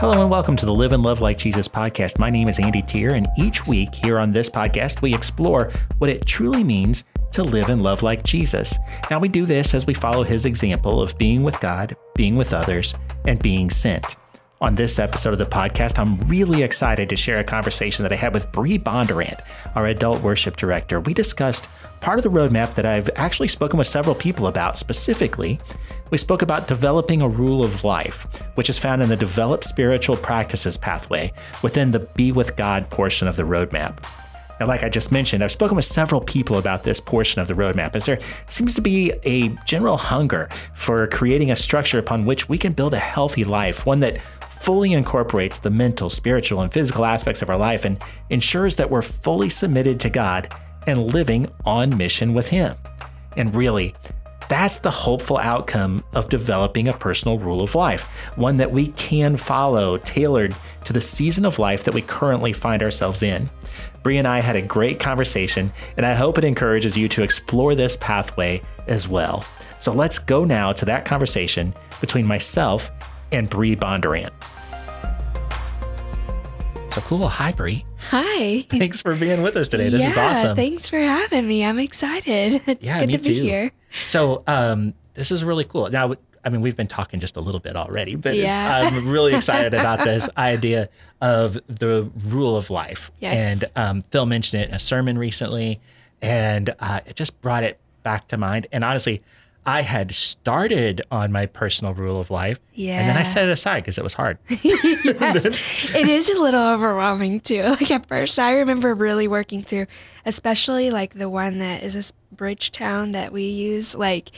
Hello and welcome to the Live and Love Like Jesus podcast. My name is Andy Tier, and each week here on this podcast, we explore what it truly means to live and love like Jesus. Now, we do this as we follow his example of being with God, being with others, and being sent. On this episode of the podcast, I'm really excited to share a conversation that I had with Bree Bondurant, our adult worship director. We discussed part of the roadmap that I've actually spoken with several people about. Specifically, we spoke about developing a rule of life, which is found in the Develop Spiritual Practices pathway within the Be with God portion of the roadmap. Now, like I just mentioned, I've spoken with several people about this portion of the roadmap, as there seems to be a general hunger for creating a structure upon which we can build a healthy life, one that fully incorporates the mental, spiritual, and physical aspects of our life and ensures that we're fully submitted to God and living on mission with Him. And really, that's the hopeful outcome of developing a personal rule of life, one that we can follow, tailored to the season of life that we currently find ourselves in. Bree and I had a great conversation, and I hope it encourages you to explore this pathway as well. So let's go now to that conversation between myself and Bree Bondurant. So cool. Hi, Bree. Hi. Thanks for being with us today. This yeah, is awesome. Thanks for having me. I'm excited. It's Yeah, good to be here. So, um, this is really cool. Now, I mean, we've been talking just a little bit already, but Yeah. I'm really excited about this idea of the rule of life. Yes. And um, Phil mentioned it in a sermon recently, and uh, it just brought it back to mind. And honestly, I had started on my personal rule of life, and then I set it aside because it was hard. It is a little overwhelming too. Like at first, I remember really working through, especially like the one that is this Bridgetown that we use. Like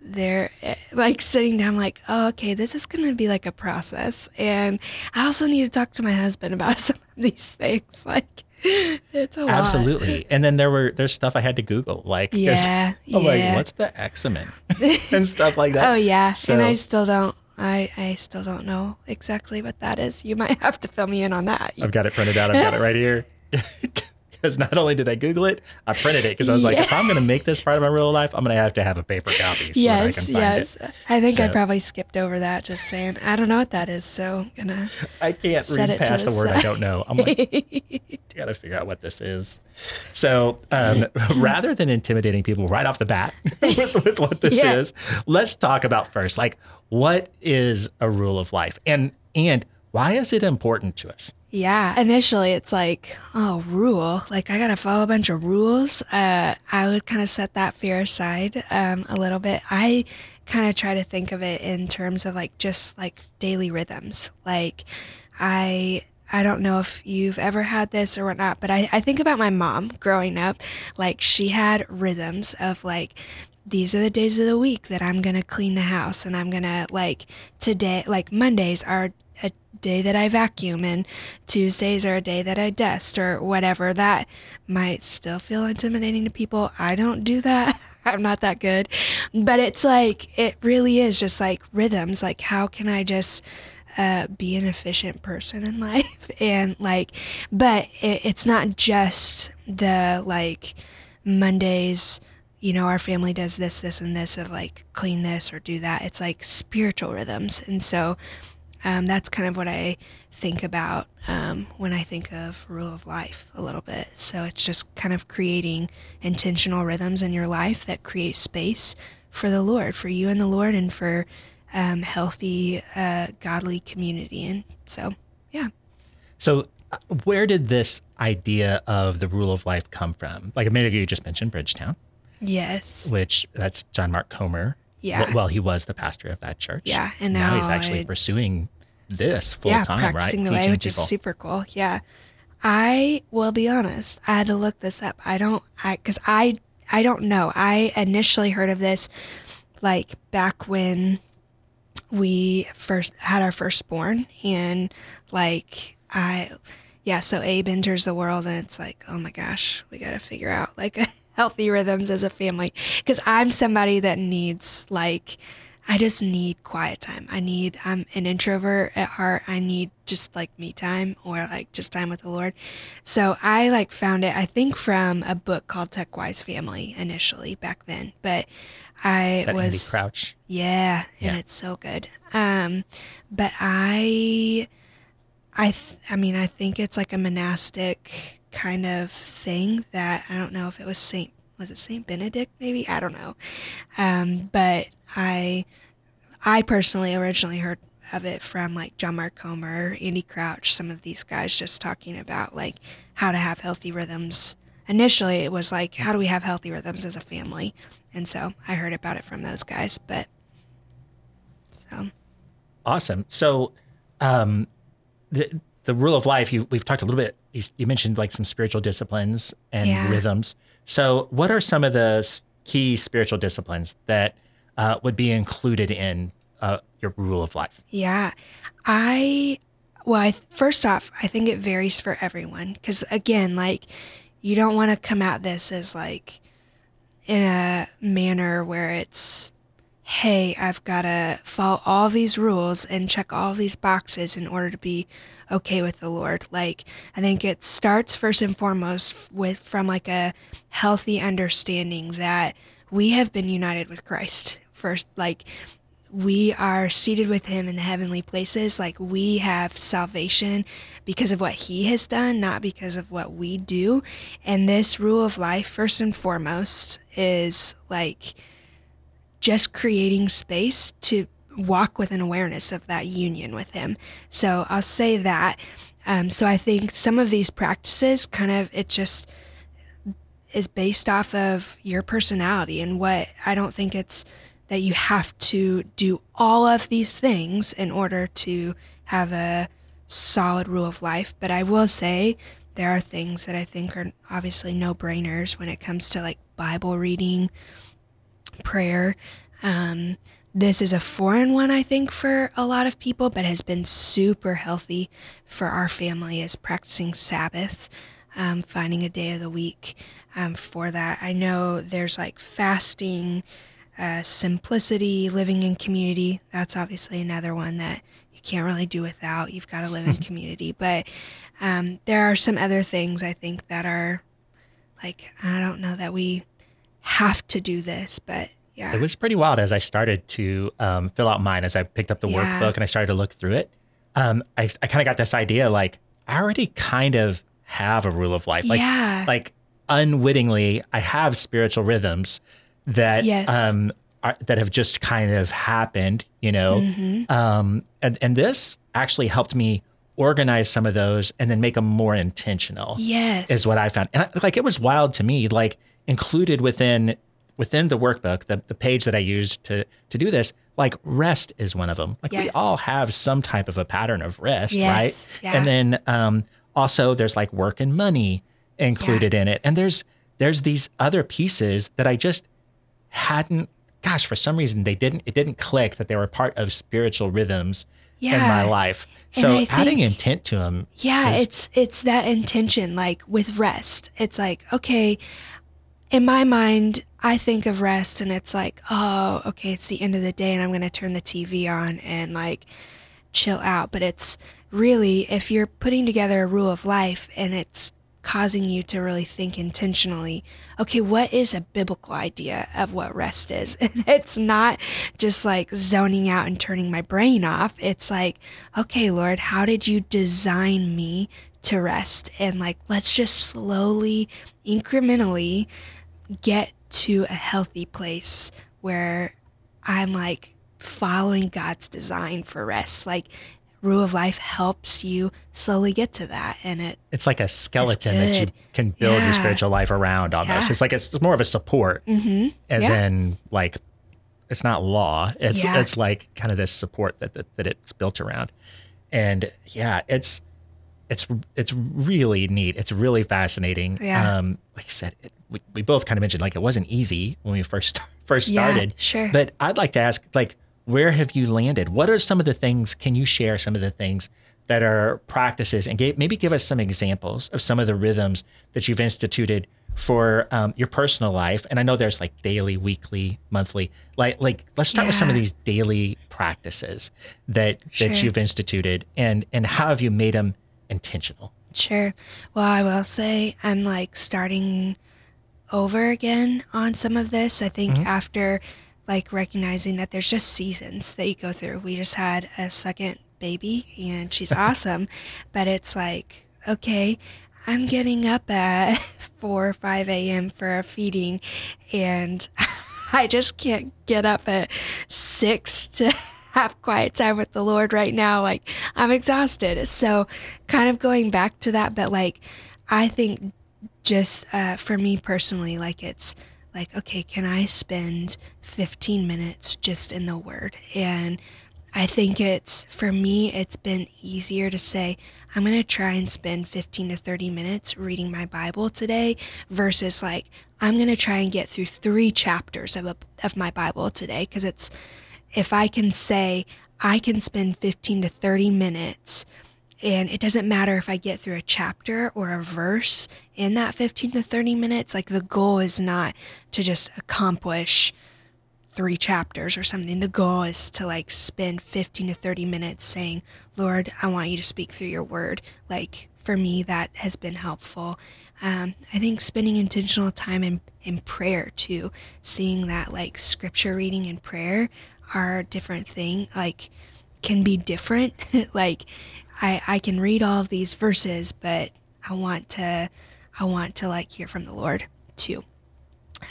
they're eh, like sitting down, like, oh, okay, this is gonna be like a process, and I also need to talk to my husband about some of these things. Like it's a lot. Absolutely. And then there were there's stuff I had to Google, like Yeah. I'm like, what's the examen and stuff like that. Oh yeah, So- and I still don't. I I still don't know exactly what that is. You might have to fill me in on that. I've got it printed out. I've got it right here. Because not only did I Google it, I printed it because I was like, if I'm going to make this part of my real life, I'm going to have to have a paper copy so that I can find yes. it. I think I probably skipped over that, just saying I don't know what that is. So I'm gonna. I can't Set read to past a the word I don't know. I'm like, got to figure out what this is. So um, rather than intimidating people right off the bat with, with what this Yeah. is, let's talk about first, like, what is a rule of life, and and why is it important to us? Yeah, initially it's like, oh, rule. Like I gotta follow a bunch of rules. Uh, I would kind of set that fear aside um, a little bit. I kind of try to think of it in terms of like just like daily rhythms. Like I. I don't know if you've ever had this or whatnot, but I, I think about my mom growing up. Like, she had rhythms of like, these are the days of the week that I'm gonna clean the house, and I'm gonna like today, like Mondays are day that I vacuum, and Tuesdays are a day that I dust, or whatever. That might still feel intimidating to people. I don't do that. I'm not that good. But it's like, it really is just like rhythms. Like, how can I just uh, be an efficient person in life? And like, but it, it's not just the like Mondays you know, our family does this, this, and this of like clean this or do that. It's like spiritual rhythms. And so um, that's kind of what I think about um, when I think of rule of life a little bit. So it's just kind of creating intentional rhythms in your life that create space for the Lord, for you and the Lord, and for um, healthy, uh, godly community. And so, yeah. So, uh, where did this idea of the rule of life come from? Like a minute ago, you just mentioned Bridgetown, Yes. which that's John Mark Comer. Yeah. Well, well, he was the pastor of that church. Yeah, and now, he's actually I- pursuing this full yeah, time, right? practicing the way, which people. is super cool. Yeah, I will be honest. I had to look this up. I don't, I because I I don't know. I initially heard of this like back when we first had our firstborn, and like I, yeah. So Abe enters the world, and it's like, oh my gosh, we got to figure out like healthy rhythms as a family because I'm somebody that needs like I just need quiet time. I need I'm an introvert at heart. I need just like me time or like just time with the Lord. So I like found it I think from a book called Tech Wise Family initially back then. But I that Andy was Crouch? yeah, and it's so good. Um, but I I th- I mean I think it's like a monastic kind of thing that I don't know if it was Saint was it Saint Benedict maybe I don't know, um, but I I personally originally heard of it from like John Mark Comer, Andy Crouch, some of these guys just talking about like how to have healthy rhythms. Initially, it was like, how do we have healthy rhythms as a family? And so I heard about it from those guys. But so awesome. So, um, the the rule of life. You we've talked a little bit. You, you mentioned like some spiritual disciplines and Yeah. rhythms. So, what are some of the key spiritual disciplines that uh, would be included in uh, your rule of life? Yeah. I, well, I, first off, I think it varies for everyone. Because again, like, you don't want to come at this as like in a manner where it's, hey, I've got to follow all these rules and check all these boxes in order to be okay with the Lord. Like, I think it starts first and foremost with from like a healthy understanding that we have been united with Christ. First, like, we are seated with him in the heavenly places. Like we have salvation because of what he has done, not because of what we do. And this rule of life, first and foremost, is like just creating space to walk with an awareness of that union with him. So I'll say that. Um, so I think some of these practices kind of, it just is based off of your personality and what I don't think it's that you have to do all of these things in order to have a solid rule of life. But I will say there are things that I think are obviously no brainers when it comes to like Bible reading, prayer. Um, this is a foreign one, I think, for a lot of people, but has been super healthy for our family is practicing Sabbath, um, finding a day of the week um, for that. I know there's like fasting, uh, simplicity, living in community. That's obviously another one that you can't really do without. You've got to live in community. But um, there are some other things I think that are like, I don't know that we have to do this, but yeah. It was pretty wild as I started to um, fill out mine as I picked up the Yeah. workbook and I started to look through it. Um, I, I kind of got this idea like I already kind of have a rule of life. Like, yeah. like unwittingly, I have spiritual rhythms that Yes. um, are, that have just kind of happened, you know. Mhm. Um, and and this actually helped me organize some of those and then make them more intentional Yes. is what I found. And I, like it was wild to me, like included within within the workbook, the, the page that I used to to do this, like rest is one of them. Like we all have some type of a pattern of rest, Yes. right? Yeah. And then um, also there's like work and money included in it. And there's there's these other pieces that I just hadn't gosh, for some reason they didn't it didn't click that they were part of spiritual rhythms in my life. So I adding intent to them Yeah, is- it's it's that intention like with rest. It's like, okay, in my mind, I think of rest and it's like, oh, okay, it's the end of the day and I'm going to turn the TV on and like chill out, but it's really if you're putting together a rule of life and it's causing you to really think intentionally, okay, what is a biblical idea of what rest is? And it's not just like zoning out and turning my brain off. It's like, okay, Lord, how did you design me to rest? And like, let's just slowly, incrementally get to a healthy place where I'm like following God's design for rest. Like, rule of life helps you slowly get to that. And it, it's like a skeleton that you can build your spiritual life around almost. Yeah. It's like it's more of a support mm-hmm. and Yeah. then like it's not law. It's Yeah. it's like kind of this support that, that that it's built around. And yeah, it's it's it's really neat. It's really fascinating. Yeah. Um like I said, it, we, we both kind of mentioned like it wasn't easy when we first first Yeah, started. sure. But I'd like to ask like where have you landed? What are some of the things can you share some of the things that are practices and maybe give us some examples of some of the rhythms that you've instituted for um, your personal life and i know there's like daily weekly monthly like like let's start with some of these daily practices that Sure. that you've instituted and and how have you made them intentional Sure. Well, I will say I'm like starting over again on some of this. I think Mhm. after like recognizing that there's just seasons that you go through. We just had a second baby and she's awesome. But it's like, okay, I'm getting up at 4 or 5 a.m. for a feeding and I just can't get up at 6 to have quiet time with the Lord right now. Like, I'm exhausted. So, kind of going back to that, but like, I think just uh, for me personally, like, it's like, okay, can I spend 15 minutes just in the Word? And I think it's, for me, it's been easier to say, I'm going to try and spend 15 to 30 minutes reading my Bible today versus like, I'm going to try and get through three chapters of, a, of my Bible today. Because it's, if I can say, I can spend 15 to 30 minutes and it doesn't matter if I get through a chapter or a verse in that 15 to 30 minutes. Like the goal is not to just accomplish three chapters or something. The goal is to like spend 15 to 30 minutes saying, Lord, I want you to speak through your word. Like for me, that has been helpful. Um, I think spending intentional time in, in prayer too, seeing that like scripture reading and prayer are different thing, like can be different. like I, I can read all of these verses, but I want to I want to like hear from the Lord too.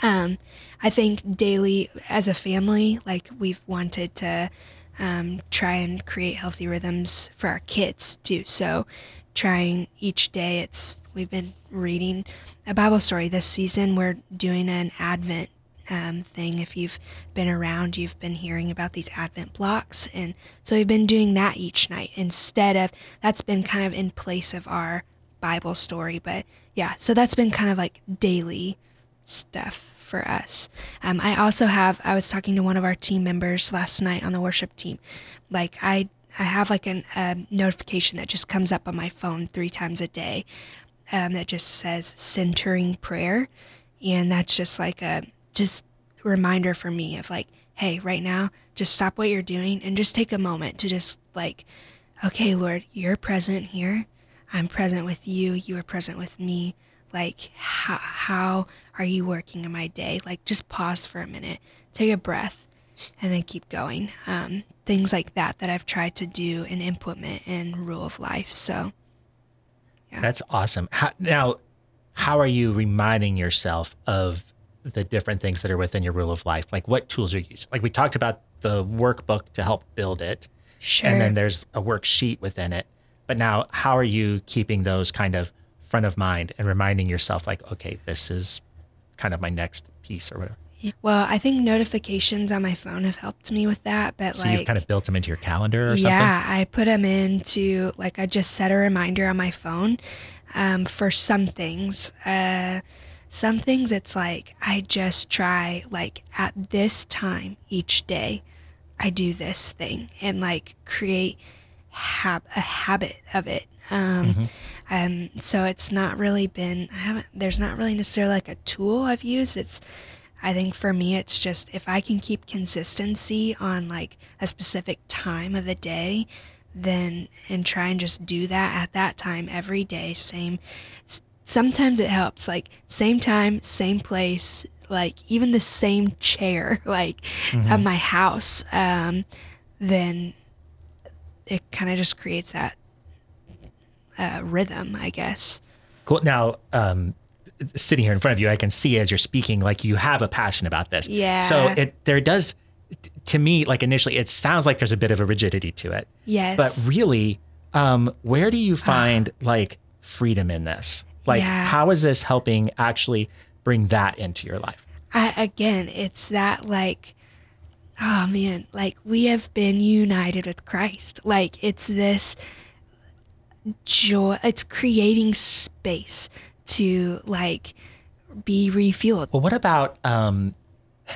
Um, I think daily as a family, like we've wanted to um, try and create healthy rhythms for our kids too. So trying each day, it's we've been reading a Bible story this season. We're doing an Advent um, thing. If you've been around, you've been hearing about these Advent blocks. And so we've been doing that each night instead of that's been kind of in place of our Bible story. But yeah, so that's been kind of like daily stuff for us. Um, I also have, I was talking to one of our team members last night on the worship team. Like, I, I have like a notification that just comes up on my phone three times a day um, that just says centering prayer. And that's just like a, just reminder for me of like, hey, right now, just stop what you're doing and just take a moment to just like, okay, Lord, you're present here. I'm present with you. You are present with me. Like, how, how are you working in my day? Like, just pause for a minute, take a breath, and then keep going. Um, things like that that I've tried to do and implement in Rule of Life. So, yeah. That's awesome. How, now, how are you reminding yourself of the different things that are within your rule of life? Like what tools are you using? Like we talked about the workbook to help build it. Sure. And then there's a worksheet within it. But now how are you keeping those kind of front of mind and reminding yourself like, okay, this is kind of my next piece or whatever? Well, I think notifications on my phone have helped me with that, but so like you've kind of built them into your calendar or something. Yeah, I put them into like I just set a reminder on my phone um, for some things. Uh, some things it's like I just try like at this time each day I do this thing and like create hab- a habit of it. Um, mm-hmm. um, so it's not really been, I haven't, there's not really necessarily like a tool I've used. It's, I think for me, it's just if I can keep consistency on like a specific time of the day, then and try and just do that at that time every day, same, sometimes it helps like same time same place like even the same chair like mm-hmm. at my house um, then it kind of just creates that uh, rhythm i guess. Cool. Now um, sitting here in front of you i can see as you're speaking like you have a passion about this. Yeah. so it there does to me like initially it sounds like there's a bit of a rigidity to it. Yes. But really um, where do you find like freedom in this like, yeah. how is this helping actually bring that into your life? I, again, it's that like, oh man, like we have been united with Christ. Like, it's this joy, it's creating space to like be refueled. Well, what about um,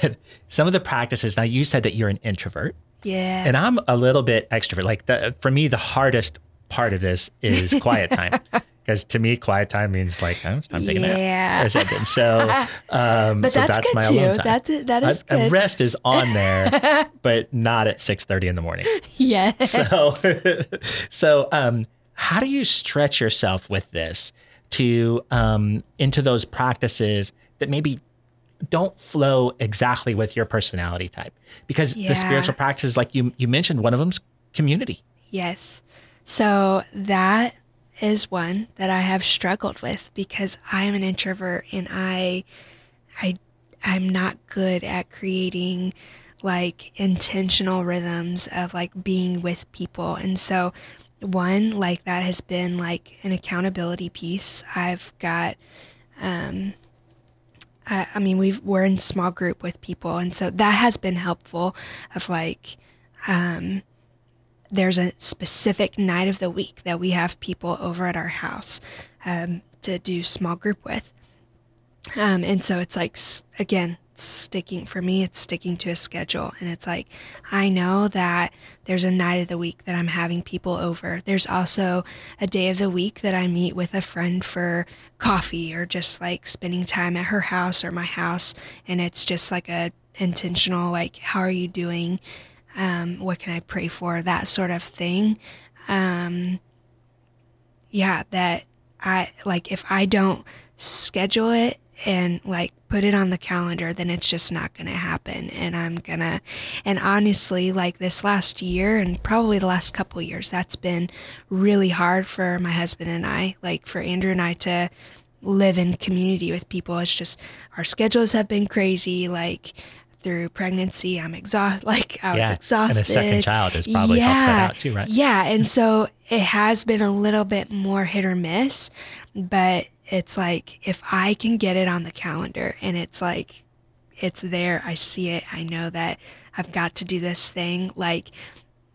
some of the practices? Now, you said that you're an introvert. Yeah. And I'm a little bit extrovert. Like, the, for me, the hardest part of this is quiet time. because to me, quiet time means like oh, I'm taking yeah. a nap or something. So, um, but so that's, that's my too. alone time. That, that is a, good. Rest is on there, but not at six thirty in the morning. Yes. So, so um, how do you stretch yourself with this to um, into those practices that maybe don't flow exactly with your personality type? Because yeah. the spiritual practices, like you you mentioned, one of them's community. Yes. So that is one that I have struggled with because I am an introvert and I I I'm not good at creating like intentional rhythms of like being with people. And so one like that has been like an accountability piece. I've got um I, I mean we've we're in small group with people and so that has been helpful of like um there's a specific night of the week that we have people over at our house um, to do small group with. Um, and so it's like, again, sticking for me, it's sticking to a schedule. And it's like, I know that there's a night of the week that I'm having people over. There's also a day of the week that I meet with a friend for coffee or just like spending time at her house or my house. And it's just like a intentional, like, how are you doing? Um, what can I pray for? That sort of thing. Um, yeah, that I like if I don't schedule it and like put it on the calendar, then it's just not going to happen. And I'm going to, and honestly, like this last year and probably the last couple years, that's been really hard for my husband and I, like for Andrew and I to live in community with people. It's just our schedules have been crazy. Like, through pregnancy, I'm exhausted. Like I yeah. was exhausted. And a second child has probably yeah. helped that out too, right? Yeah. And so it has been a little bit more hit or miss, but it's like if I can get it on the calendar and it's like it's there, I see it, I know that I've got to do this thing. Like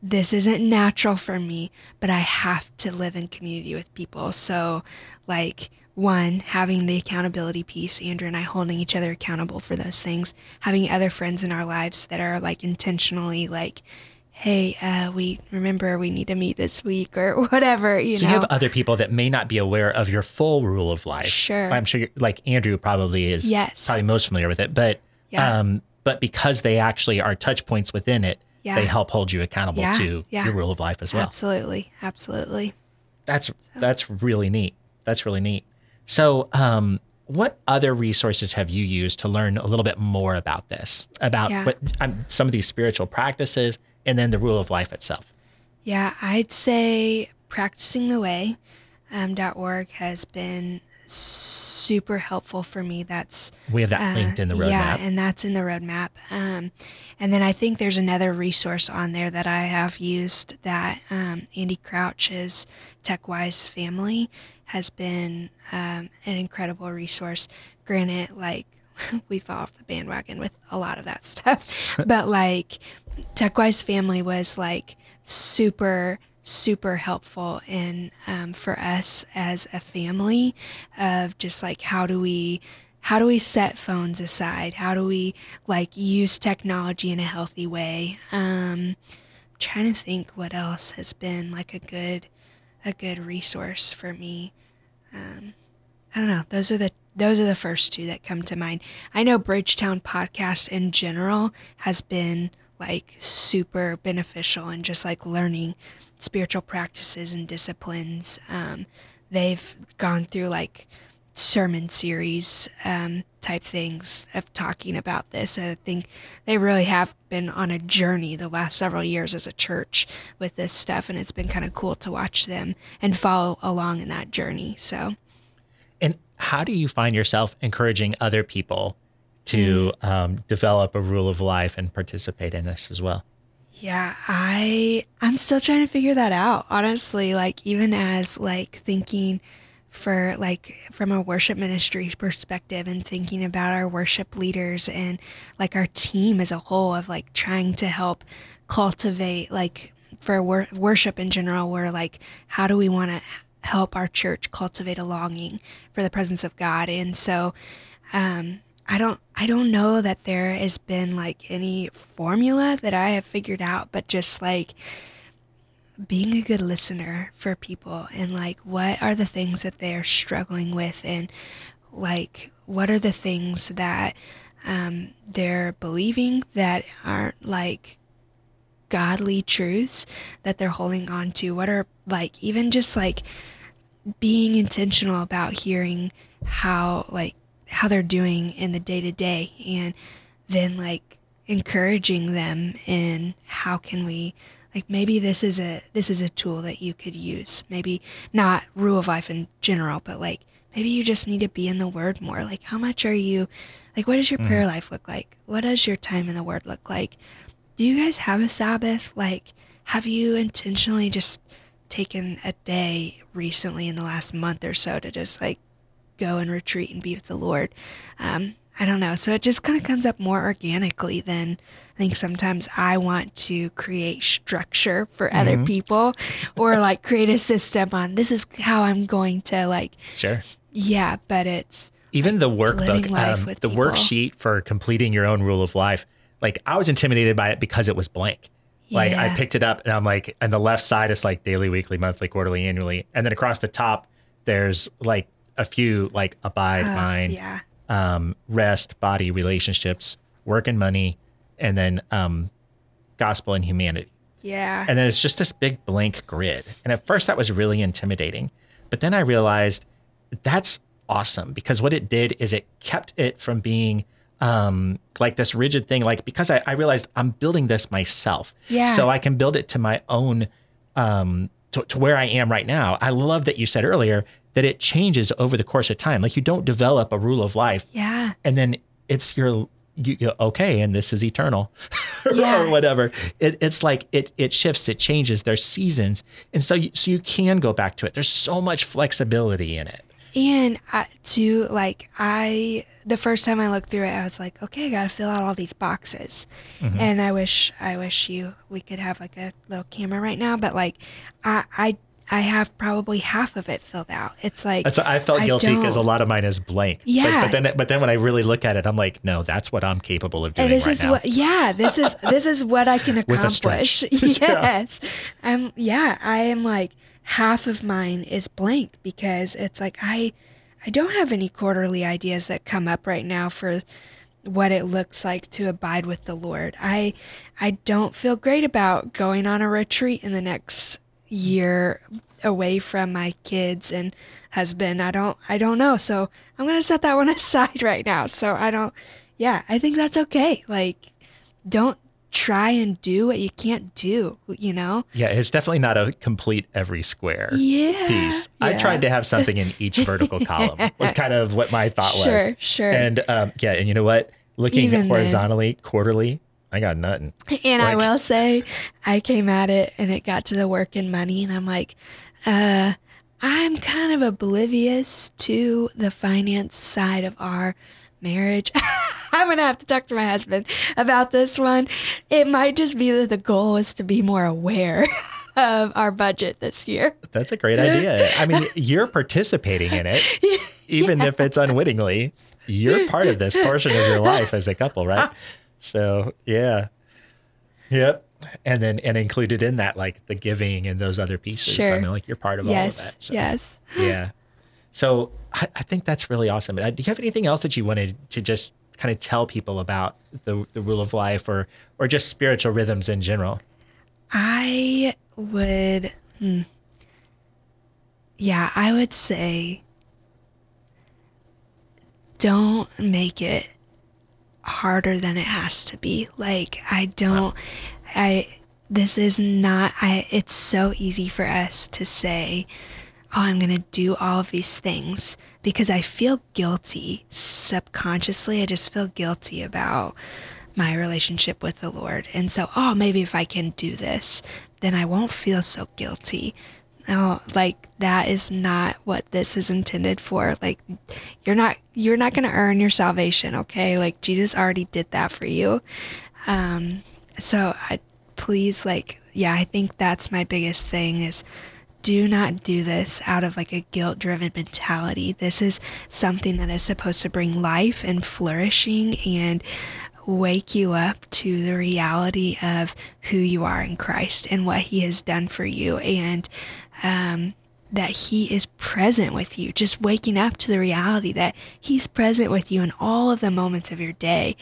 this isn't natural for me, but I have to live in community with people. So like one, having the accountability piece, Andrew and I holding each other accountable for those things, having other friends in our lives that are like intentionally like, hey, uh, we remember we need to meet this week or whatever. You so know? you have other people that may not be aware of your full rule of life. Sure. I'm sure, like Andrew probably is. Yes. Probably most familiar with it, but yeah. um, but because they actually are touch points within it, yeah. they help hold you accountable yeah. to yeah. your rule of life as well. Absolutely, absolutely. That's so. that's really neat. That's really neat. So, um, what other resources have you used to learn a little bit more about this, about what um, some of these spiritual practices, and then the rule of life itself? Yeah, I'd say practicing the way um, .org has been super helpful for me. That's We have that uh, linked in the roadmap. Yeah, and that's in the roadmap. Um, and then I think there's another resource on there that I have used that um, Andy Crouch's TechWise family has been um, an incredible resource. Granted, like we fall off the bandwagon with a lot of that stuff, but like TechWise family was like super super helpful in um, for us as a family of just like how do we how do we set phones aside? How do we like use technology in a healthy way? Um trying to think what else has been like a good a good resource for me. Um i don't know. Those are the those are the first two that come to mind. I know bridgetown podcast in general has been like super beneficial and just like learning spiritual practices and disciplines. Um, they've gone through like sermon series um, type things of talking about this. I think they really have been on a journey the last several years as a church with this stuff, and it's been kind of cool to watch them and follow along in that journey. So, And how do you find yourself encouraging other people to Mm. um, develop a rule of life and participate in this as well? Yeah, I I'm still trying to figure that out. Honestly, like even as like thinking for like from a worship ministry perspective and thinking about our worship leaders and like our team as a whole of like trying to help cultivate like for wor- worship in general we're like how do we want to help our church cultivate a longing for the presence of God and so um I don't I don't know that there has been like any formula that I have figured out, but just like being a good listener for people and like what are the things that they are struggling with and like what are the things that um, they're believing that aren't like godly truths that they're holding on to? What are like even just like being intentional about hearing how like how they're doing in the day to day and then like encouraging them in how can we like maybe this is a this is a tool that you could use. Maybe not rule of life in general, but like maybe you just need to be in the word more. Like how much are you like what does your mm-hmm. prayer life look like? What does your time in the word look like? Do you guys have a Sabbath? Like have you intentionally just taken a day recently in the last month or so to just like go and retreat and be with the Lord? Um, I don't know. So it just kind of comes up more organically than I think sometimes I want to create structure for other Mm-hmm. people or like create a system on this is how I'm going to like, Sure. yeah, but it's, Even the workbook, um, the people. worksheet for completing your own rule of life, like I was intimidated by it because it was blank. Like I picked it up and I'm like, and the left side is like daily, weekly, monthly, quarterly, annually. And then across the top, there's like a few like abide, uh, mind, yeah, um, rest, body, relationships, work and money, and then um, gospel and humanity. yeah, And then it's just this big blank grid. And at first that was really intimidating. But then I realized that's awesome because what it did is it kept it from being um, like this rigid thing. Like, because I, I realized I'm building this myself. Yeah. So I can build it to my own, um, to, to where I am right now. I love that you said earlier that it changes over the course of time. Like, you don't develop a rule of life yeah, and then it's your you, okay and this is eternal Yeah. or whatever it, it's like it it shifts it changes there's seasons and so you, so you can go back to it there's so much flexibility in it And uh, to like, I the first time I looked through it, I was like, okay, I gotta fill out all these boxes. Mm-hmm. And I wish, I wish you we could have like a little camera right now, but like, I I I have probably half of it filled out. It's like That's I felt guilty because a lot of mine is blank. Yeah. But, then but then when I really look at it, I'm like, no, that's what I'm capable of doing And this right is now. what, yeah, this is this is what I can With a accomplish. stretch. Yeah. yes, um, yeah, I am like half of mine is blank because it's like I, I don't have any quarterly ideas that come up right now for what it looks like to abide with the Lord. I, I don't feel great about going on a retreat in the next year away from my kids and husband. I don't, I don't know. So I'm gonna set that one aside right now. So I don't yeah, I think that's okay. Like, don't try and do what you can't do, you know? yeah, it's definitely not a complete every square Yeah. piece. I tried to have something in each vertical column. Was kind of what my thought was. Sure, sure. And um, yeah, and you know what? Looking Even then- horizontally, quarterly, I got nothing. And I will say, I came at it and it got to the work and money, and I'm like, uh, I'm kind of oblivious to the finance side of our marriage. I'm gonna have to talk to my husband about this one. It might just be that the goal is to be more aware of our budget this year. That's a great idea. I mean, you're participating in it, even if it's unwittingly. You're part of this portion of your life as a couple, right? So, yeah. Yep. And then, and included in that, like the giving and those other pieces. Sure. I mean, like you're part of all of yes, that. So, yes. Yeah. So I, I think that's really awesome. Uh, Do you have anything else that you wanted to just kind of tell people about the, the rule of life or, or just spiritual rhythms in general? I would, hmm. yeah, I would say don't make it harder than it has to be. Like, I don't, I, this is not, I, it's so easy for us to say, oh, I'm going to do all of these things because I feel guilty subconsciously. I just feel guilty about my relationship with the Lord. And so, oh, maybe if I can do this, then I won't feel so guilty. No, like that is not what this is intended for. Like you're not you're not going to earn your salvation, okay? Like Jesus already did that for you. Um so I please like yeah, I think that's my biggest thing is do not do this out of like a guilt driven mentality. This is something that is supposed to bring life and flourishing and wake you up to the reality of who you are in Christ and what He has done for you, and um, that He is present with you. Just waking up to the reality that He's present with you in all of the moments of your day.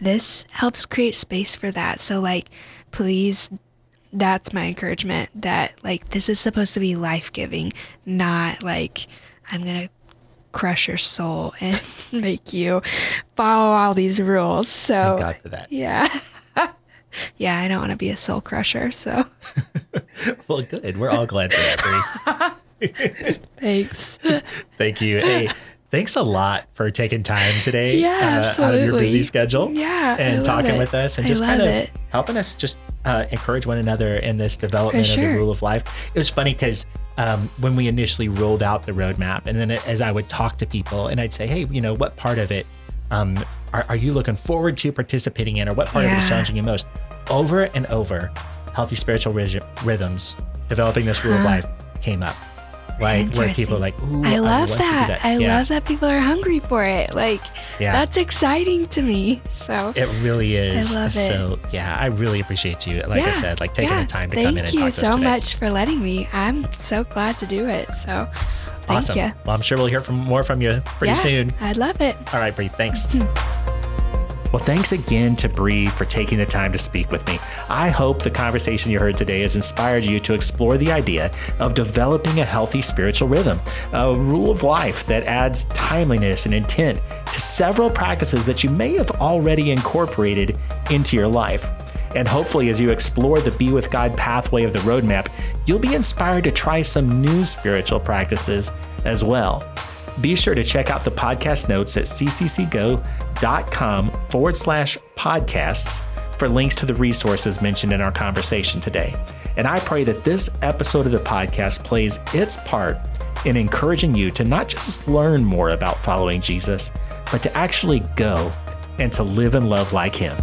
This helps create space for that. So, like, please that's my encouragement that like this is supposed to be life-giving not like i'm gonna crush your soul and make you follow all these rules so Thank God for that. yeah yeah, I don't want to be a soul crusher. So well, good. We're all glad for that, Bree. thanks. Thank you. Hey, thanks a lot for taking time today Yeah, uh, out of your busy schedule Yeah, and talking it. with us and I just kind of it. helping us just uh, encourage one another in this development of the rule of life. It was funny because um, when we initially rolled out the roadmap, and then as I would talk to people and I'd say, hey, you know, what part of it um, are, are you looking forward to participating in, or what part of it is challenging you most? Over and over, healthy spiritual rhythms, developing this rule of life came up. Right, where people are like, Ooh, I love to do that. I Yeah. love that people are hungry for it. Like Yeah. that's exciting to me. So It really is. I love it. So yeah, I really appreciate you. Like I said, like taking yeah. the time to Thank come in and talk to us Thank you so much for letting me. I'm so glad to do it. So thank awesome. you. Well, I'm sure we'll hear from more from you pretty yeah, soon. I'd love it. All right, Bree. Thanks. Well, thanks again to Bree for taking the time to speak with me. I hope the conversation you heard today has inspired you to explore the idea of developing a healthy spiritual rhythm, a rule of life that adds timeliness and intent to several practices that you may have already incorporated into your life. And hopefully, as you explore the Be With God pathway of the roadmap, you'll be inspired to try some new spiritual practices as well. Be sure to check out the podcast notes at cccgo.com forward slash podcasts for links to the resources mentioned in our conversation today. And I pray that this episode of the podcast plays its part in encouraging you to not just learn more about following Jesus, but to actually go and to live and love like him.